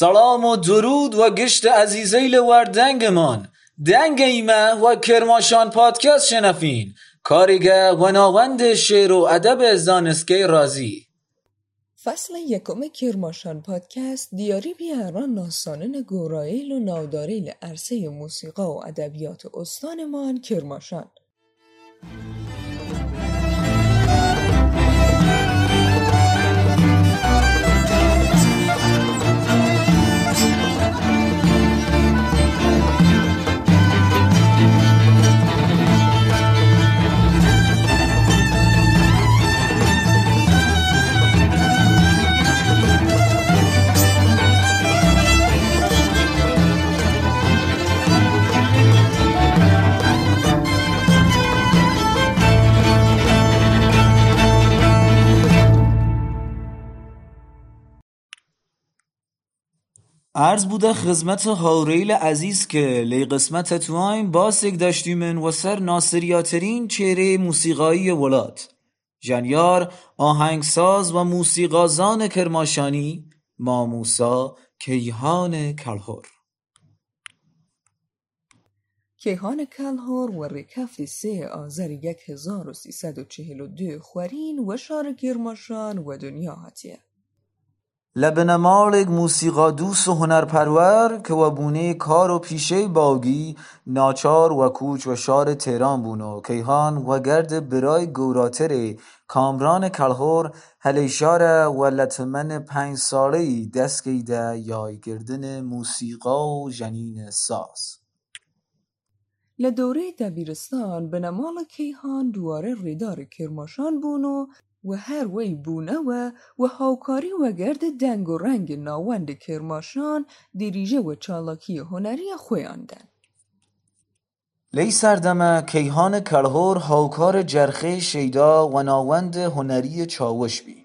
سلام و درود و گشت عزیزیل وردنگمان دنگ ایمه و کرماشان پادکست شنفین. کاریگه و ناوند شعر و ادب زانسکه رازی. فصل یکم کرماشان پادکست دیاری بیاران ناسانن گورایل و ناوداریل عرصه موسیقا و ادبیات استانمان کرماشان. عرض بوده خدمت هاوریل عزیز که لی قسمت توایم باسک داشتیمن و سر ناصریاترین چهره موسیقایی ولات جنیار آهنگساز و موسیقازان کرماشانی ماموسا کیهان کلهر کیهان کلهر و ریکفت سه آذر یک هزار و سیصد و چهل و دو خورین و شار کرماشان و دنیا هاتیه لبنمالگ موسیقا دوست و هنرپرور که و بونه کار و پیشه باگی ناچار و کوچ و شار تهران بونو کیهان و گرد برای گوراتر کامران کلهر هلیشاره و لتمن پنج سالهی دست گیده یای گردن موسیقا و جنین ساز. لدوره دبیرستان به نمال کیهان دواره ریدار کرماشان بونو و هر وی بونه و و هاوکاری و گرد دنگ و رنگ ناوند کرماشان دیریژه و چالاکی هنری خویاندن لی سردمه کیهان کلهر هاوکار جرخه شیدا و ناوند هنری چاوش بی.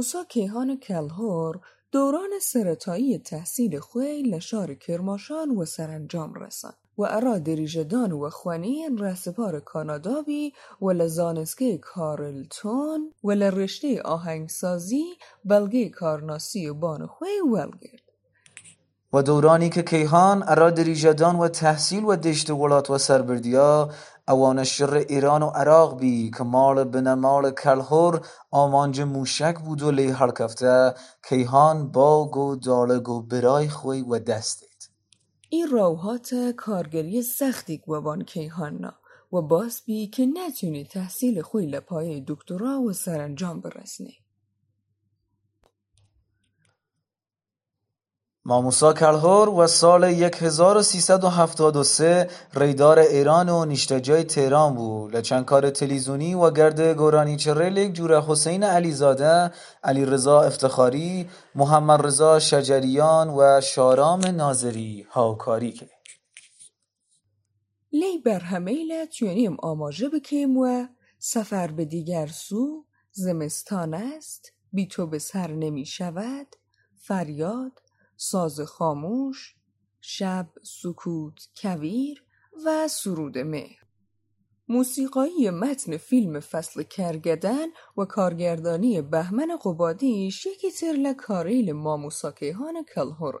ماموسا کیهان کلهر دوران سرطایی تحصیل خوی لشار کرماشان و سرانجام رسان و ارا دریجدان و خوانین رسپار کانادا بی و لزانسکه کارلتون و لرشته آهنگسازی بلگه کارناسی بان خوی ولگرد. و دورانی که کیهان ارا دریجدان و تحصیل و دشت ولات و سربردیا اوان شر ایران و عراق بی که مال بنمال کلهر آمانج موشک بود و لی هلکفته کیهان باگ و دالگ و برای خوی و دستید این روحات کارگری سختی گوان کیهانا و باس بی که نتونی تحصیل خوی لپای دکترا و سرانجام برسنی. ماموسا کلهر و سال یک هزار و سیصد و هفتاد و سه ریدار ایران و نیشتجای تهران بو لچند کار تلیزونی و گرد گورانیچرلیک جوره حسین علیزاده علیرضا افتخاری محمد رضا شجریان و شارام ناظری هاوکاری که. لی برهمیل تونیم آماژه بکیم و سفر به دیگر سو زمستان است. بی تو به سر نمی شود. فریاد ساز خاموش شب سکوت کویر و سرود مهر. موسیقایی متن فیلم فصل کرگدن و کارگردانی بهمن قبادیش یکی تر لکاریل ماموسا کیهان کلهر.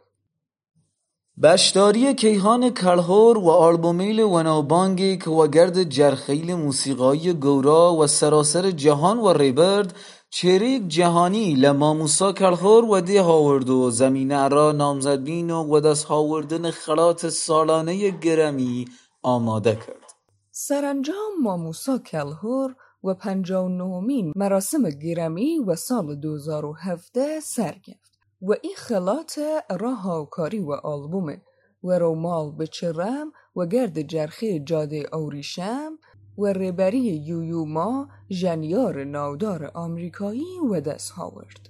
بشداری کیهان کلهور و آلبومیل وناوبانگی که و گرد جرخیل موسیقایی گورا و سراسر جهان و ریبرد چریک جهانی لماموسا کلهور و دی هاورد و زمینه را نامزد بین و دست هاوردن خلات سالانه گرمی آماده کرد. سرانجام ماموسا کلهور و پنجاه و نهمین مراسم گرمی و سال 2017 سر گرفت و این خلات را هاوکاری و آلبوم و رومال بچرم و گرد جرخه جاده اوریشم و رهبری یویوما ژنیار نودار آمریکایی و دست هاورد.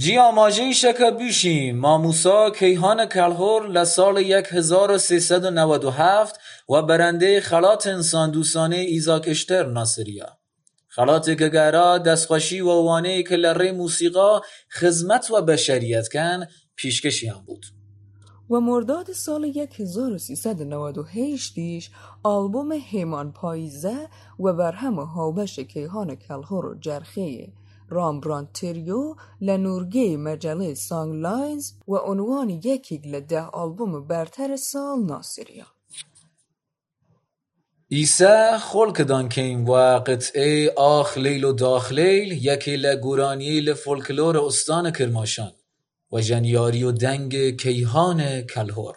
جی آماجه شکه بیشیم ماموسا کیهان کلهور لسال یک هزار و برنده خلات انسان دوستانه ایزاکشتر ناصریا. خلات گگرا دستخوشی و وانه که لره موسیقا خدمت و بشریت کن پیشکشی هم بود. و مرداد سال 1398 دیش آلبوم هیمان پاییزه و برهم هاوبش کیهان کلهور و رامبراند تریو لنورگی مجله سانگ لاینز و عنوان یکی لده آلبوم برتر سال ناصریا ایسه خلکدان کین و قطعه آخ لیل و داخ لیل یکی لگورانی لفولکلور استان کرماشان و جنیاری و دنگ کیهان کلهور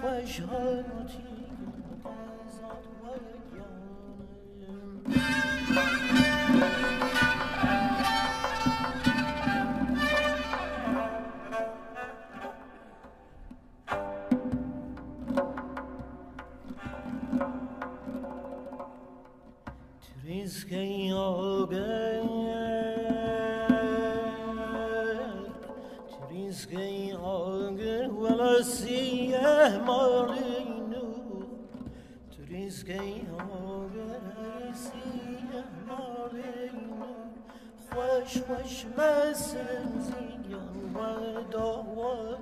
fragility. و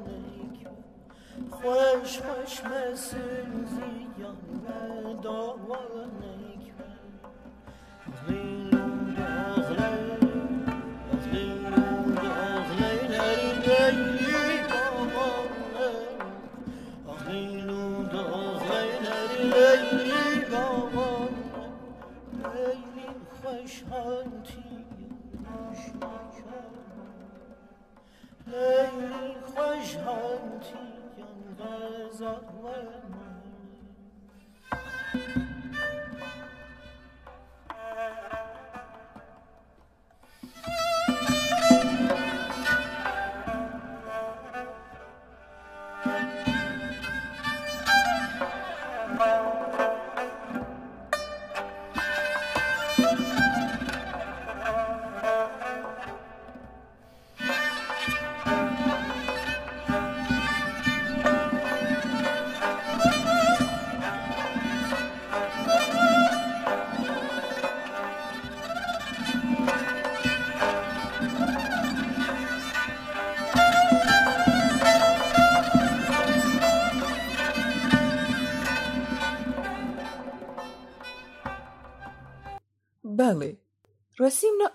خوش خوش مسن زیان و داوانک summer.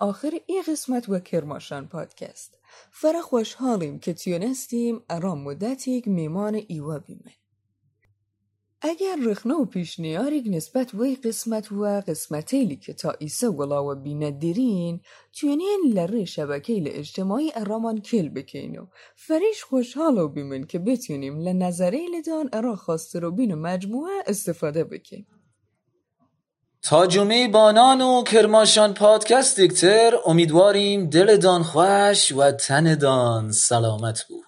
آخر ای قسمت و کرماشان پادکست. فرا خوشحالیم که تونستیم ارام مدتیک میمان ایوا بیمه. اگر رخنه و پیشنیاریک نسبت وی قسمت و قسمتیلی که تا ایسا ولا و دیرین تونین لره شبکه اجتماعی ارامان کل بکین و فریش خوشحال و بیمن که بتونیم لنظره لدان ارا خواسته رو بین مجموعه استفاده بکین. تا جمعه بانان و کرماشان پادکست دیکتر امیدواریم دلدان خوش و تندان سلامت بود.